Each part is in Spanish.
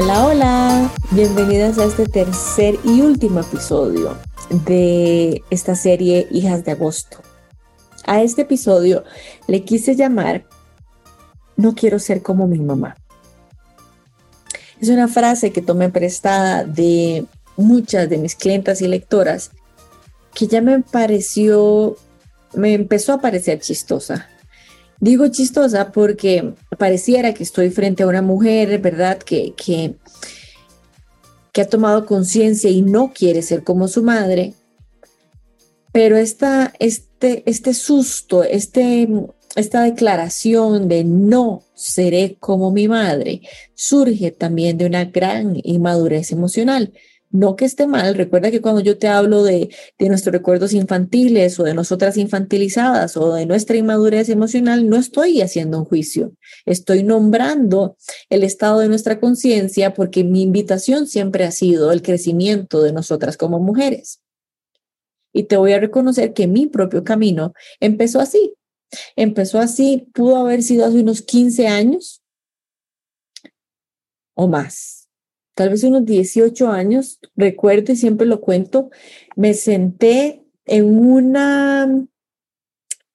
Hola, hola, bienvenidas a este tercer y último episodio de esta serie Hijas de Agosto. A este episodio le quise llamar No quiero ser como mi mamá. Es una frase que tomé prestada de muchas de mis clientas y lectoras que ya me pareció, me empezó a parecer chistosa. Digo chistosa porque pareciera que estoy frente a una mujer, ¿verdad? Que, que, ha tomado conciencia y no quiere ser como su madre. Pero esta, este, este susto, este, esta declaración de no seré como mi madre surge también de una gran inmadurez emocional. No que esté mal, recuerda que cuando yo te hablo de, de nuestros recuerdos infantiles o de nosotras infantilizadas o de nuestra inmadurez emocional, no estoy haciendo un juicio, estoy nombrando el estado de nuestra conciencia porque mi invitación siempre ha sido el crecimiento de nosotras como mujeres. Y te voy a reconocer que mi propio camino empezó así. Empezó así, pudo haber sido hace unos 15 años o más tal vez unos 18 años, recuerdo y siempre lo cuento, me senté en una,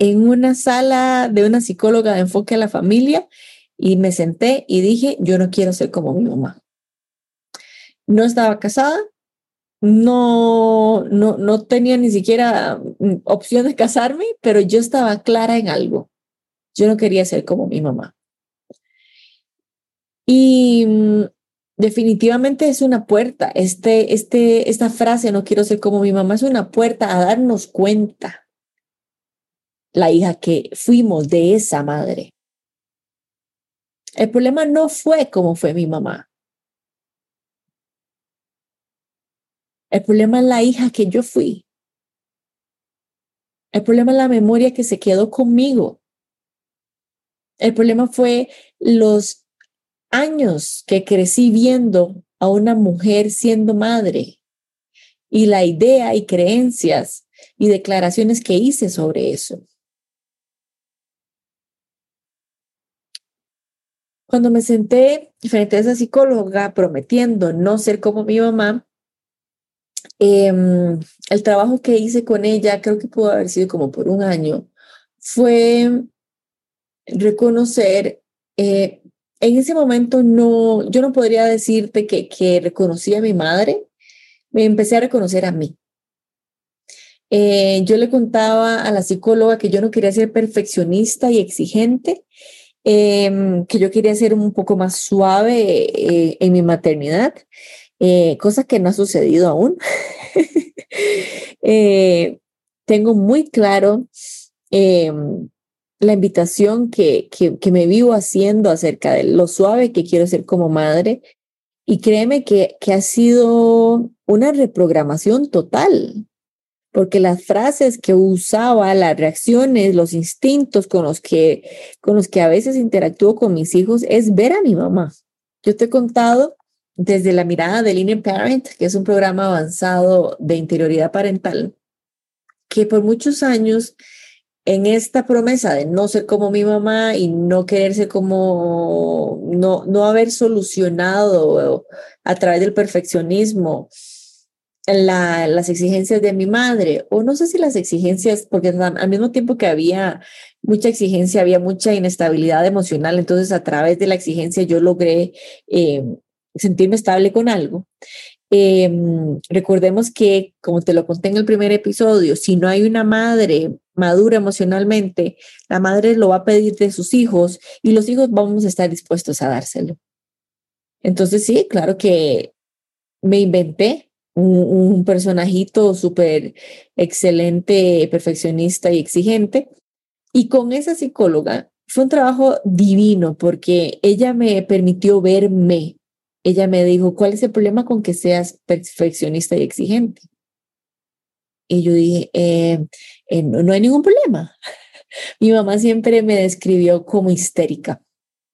en una sala de una psicóloga de enfoque a la familia y me senté y dije, yo no quiero ser como mi mamá. No estaba casada, no, no, no tenía ni siquiera mm, opción de casarme, pero yo estaba clara en algo. Yo no quería ser como mi mamá. Y mm, definitivamente es una puerta. Este, este, esta frase, no quiero ser como mi mamá, es una puerta a darnos cuenta, la hija que fuimos de esa madre. El problema no fue como fue mi mamá. El problema es la hija que yo fui. El problema es la memoria que se quedó conmigo. El problema fue los años que crecí viendo a una mujer siendo madre y la idea y creencias y declaraciones que hice sobre eso. Cuando me senté frente a esa psicóloga prometiendo no ser como mi mamá, em, el trabajo que hice con ella, creo que pudo haber sido como por un año, fue reconocer eh, en ese momento no, yo no podría decirte que, que reconocí a mi madre, me empecé a reconocer a mí. Eh, yo le contaba a la psicóloga que yo no quería ser perfeccionista y exigente, em, que yo quería ser un poco más suave eh, en mi maternidad, eh, cosa que no ha sucedido aún. tengo muy claro em, la invitación que, que, me vivo haciendo acerca de lo suave que quiero ser como madre. Y créeme que, que ha sido una reprogramación total, porque las frases que usaba, las reacciones, los instintos con los que, con los que a veces interactúo con mis hijos es ver a mi mamá. Yo te he contado desde la mirada del Inner Parent, que es un programa avanzado de interioridad parental, que por muchos años en esta promesa de no ser como mi mamá y no querer ser como, no, no haber solucionado a través del perfeccionismo la, las exigencias de mi madre, o no sé si las exigencias, porque al mismo tiempo que había mucha exigencia, había mucha inestabilidad emocional, entonces a través de la exigencia yo logré eh, sentirme estable con algo. Em, recordemos que, como te lo conté en el primer episodio, si no hay una madre madura emocionalmente, la madre lo va a pedir de sus hijos y los hijos vamos a estar dispuestos a dárselo. Entonces, sí, claro que me inventé un, personajito súper excelente, perfeccionista y exigente. Y con esa psicóloga fue un trabajo divino porque ella me permitió verme ella me dijo, ¿cuál es el problema con que seas perfeccionista y exigente? Y yo dije, eh, eh, no, hay ningún problema. Mi mamá siempre me describió como histérica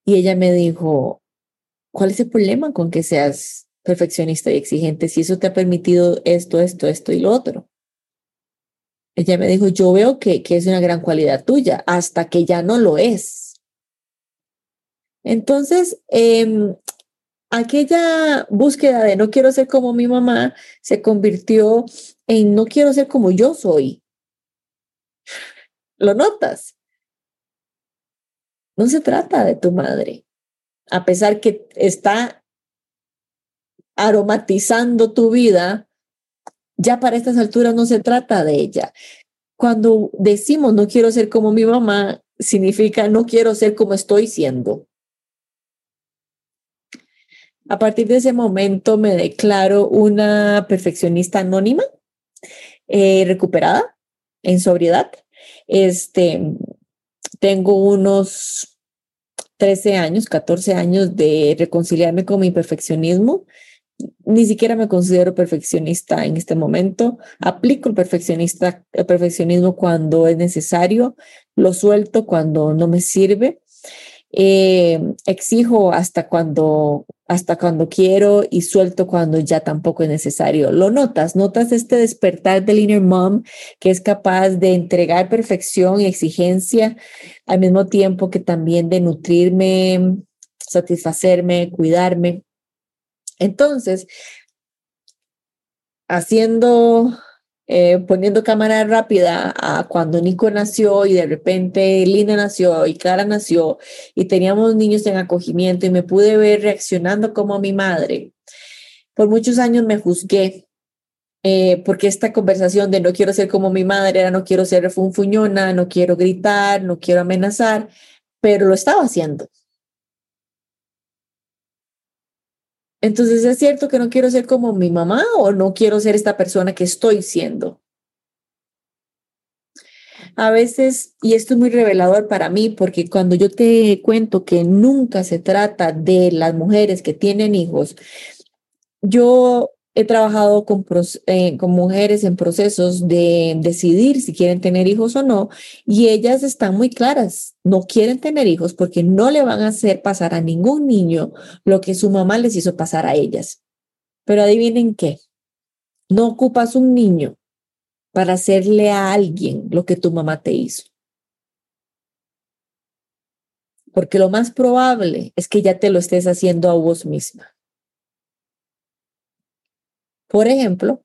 y ella me dijo, ¿cuál es el problema con que seas perfeccionista y exigente si eso te ha permitido esto, esto, esto y lo otro? Ella me dijo, yo veo que, que es una gran cualidad tuya hasta que ya no lo es. Entonces, eh, aquella búsqueda de no quiero ser como mi mamá se convirtió en no quiero ser como yo soy. ¿Lo notas? No se trata de tu madre, a pesar que está aromatizando tu vida, ya para estas alturas no se trata de ella. Cuando decimos no quiero ser como mi mamá, significa no quiero ser como estoy siendo. A partir de ese momento me declaro una perfeccionista anónima, eh, recuperada en sobriedad. Este, tengo unos 13 años, 14 años de reconciliarme con mi perfeccionismo. Ni siquiera me considero perfeccionista en este momento. Aplico el, perfeccionista, el perfeccionismo cuando es necesario, lo suelto cuando no me sirve. Eh, exijo hasta cuando hasta cuando quiero y suelto cuando ya tampoco es necesario. Lo notas, notas este despertar del inner mom que es capaz de entregar perfección y exigencia al mismo tiempo que también de nutrirme, satisfacerme, cuidarme. Entonces, haciendo eh, poniendo cámara rápida a cuando Nico nació y de repente Lina nació y Clara nació y teníamos niños en acogimiento y me pude ver reaccionando como mi madre. Por muchos años me juzgué eh, porque esta conversación de no quiero ser como mi madre era no quiero ser refunfuñona, no quiero gritar, no quiero amenazar, pero lo estaba haciendo. Entonces, ¿es cierto que no quiero ser como mi mamá o no quiero ser esta persona que estoy siendo? A veces, y esto es muy revelador para mí, porque cuando yo te cuento que nunca se trata de las mujeres que tienen hijos, yo he trabajado con, eh, con mujeres en procesos de decidir si quieren tener hijos o no, y ellas están muy claras, no quieren tener hijos porque no le van a hacer pasar a ningún niño lo que su mamá les hizo pasar a ellas. Pero adivinen qué, no ocupas un niño para hacerle a alguien lo que tu mamá te hizo. Porque lo más probable es que ya te lo estés haciendo a vos misma. Por ejemplo,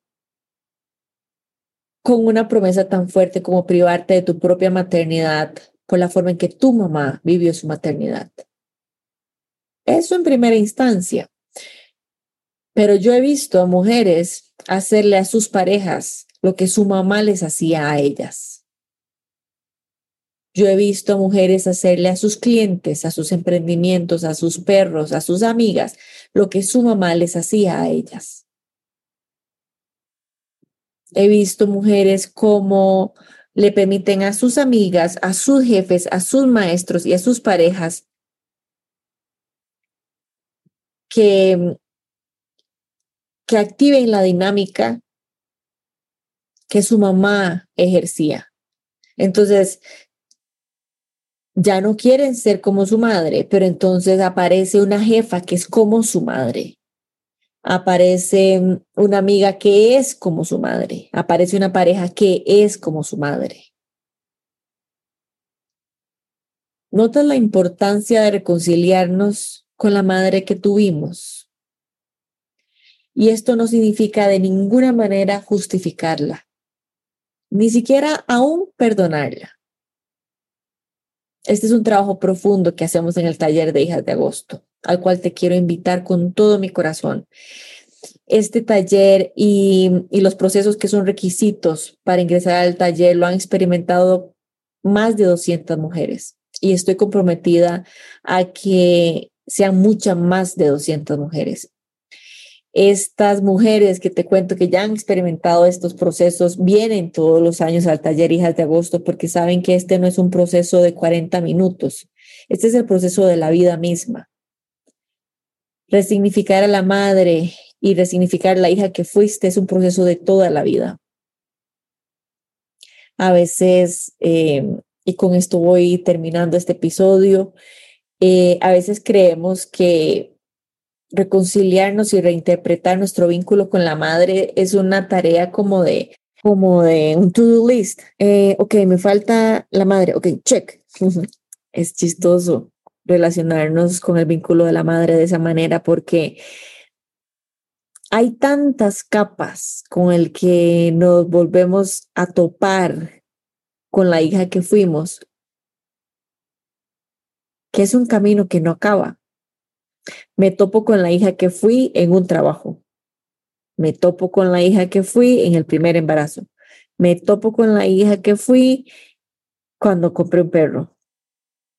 con una promesa tan fuerte como privarte de tu propia maternidad por la forma en que tu mamá vivió su maternidad. Eso en primera instancia. Pero yo he visto a mujeres hacerle a sus parejas lo que su mamá les hacía a ellas. Yo he visto a mujeres hacerle a sus clientes, a sus emprendimientos, a sus perros, a sus amigas, lo que su mamá les hacía a ellas. He visto mujeres como le permiten a sus amigas, a sus jefes, a sus maestros y a sus parejas que, que activen la dinámica que su mamá ejercía. Entonces, ya no quieren ser como su madre, pero entonces aparece una jefa que es como su madre aparece una amiga que es como su madre, aparece una pareja que es como su madre. ¿Notas la importancia de reconciliarnos con la madre que tuvimos? Y esto no significa de ninguna manera justificarla, ni siquiera aún perdonarla. Este es un trabajo profundo que hacemos en el taller de hijas de agosto al cual te quiero invitar con todo mi corazón. Este taller y, los procesos que son requisitos para ingresar al taller lo han experimentado más de 200 mujeres y estoy comprometida a que sean muchas más de 200 mujeres. Estas mujeres que te cuento que ya han experimentado estos procesos vienen todos los años al taller Hijas de Agosto porque saben que este no es un proceso de 40 minutos, este es el proceso de la vida misma resignificar a la madre y resignificar a la hija que fuiste es un proceso de toda la vida. A veces, eh, y con esto voy terminando este episodio, eh, a veces creemos que reconciliarnos y reinterpretar nuestro vínculo con la madre es una tarea como de como de un to-do list. Eh, ok, me falta la madre. Ok, check. es chistoso relacionarnos con el vínculo de la madre de esa manera porque hay tantas capas con el que nos volvemos a topar con la hija que fuimos, que es un camino que no acaba. Me topo con la hija que fui en un trabajo. Me topo con la hija que fui en el primer embarazo. Me topo con la hija que fui cuando compré un perro.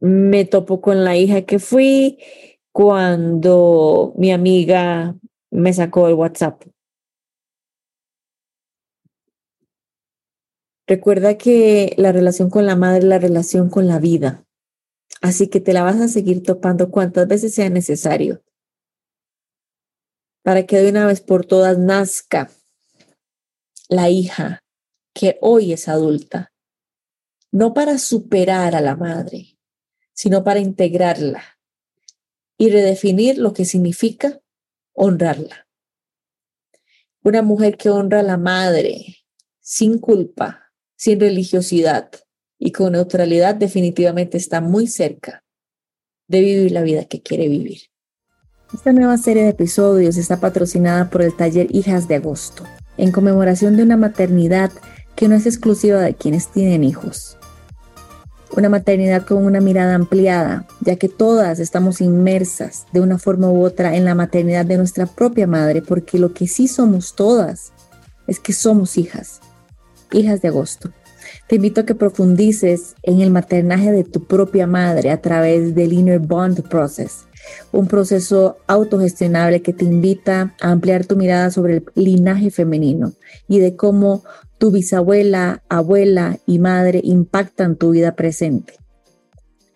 Me topo con la hija que fui cuando mi amiga me sacó el WhatsApp. Recuerda que la relación con la madre es la relación con la vida. Así que te la vas a seguir topando cuantas veces sea necesario para que de una vez por todas nazca la hija que hoy es adulta, no para superar a la madre, sino para integrarla y redefinir lo que significa honrarla. Una mujer que honra a la madre sin culpa, sin religiosidad y con neutralidad definitivamente está muy cerca de vivir la vida que quiere vivir. Esta nueva serie de episodios está patrocinada por el taller Hijas de Agosto, en conmemoración de una maternidad que no es exclusiva de quienes tienen hijos. Una maternidad con una mirada ampliada, ya que todas estamos inmersas de una forma u otra en la maternidad de nuestra propia madre, porque lo que sí somos todas es que somos hijas, hijas de agosto. Te invito a que profundices en el maternaje de tu propia madre a través del Inner Bond Process, un proceso autogestionable que te invita a ampliar tu mirada sobre el linaje femenino y de cómo tu bisabuela, abuela y madre impactan tu vida presente.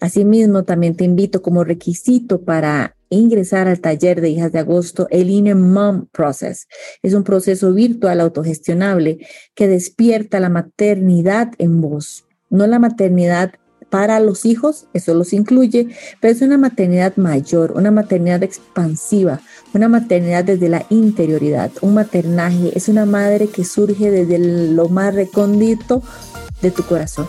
Asimismo, también te invito como requisito para ingresar al taller de hijas de agosto el Inner Mom Process. Es un proceso virtual autogestionable que despierta la maternidad en vos, no la maternidad para los hijos, eso los incluye, pero es una maternidad mayor, una maternidad expansiva, una maternidad desde la interioridad. Un maternaje es una madre que surge desde lo más recóndito de tu corazón.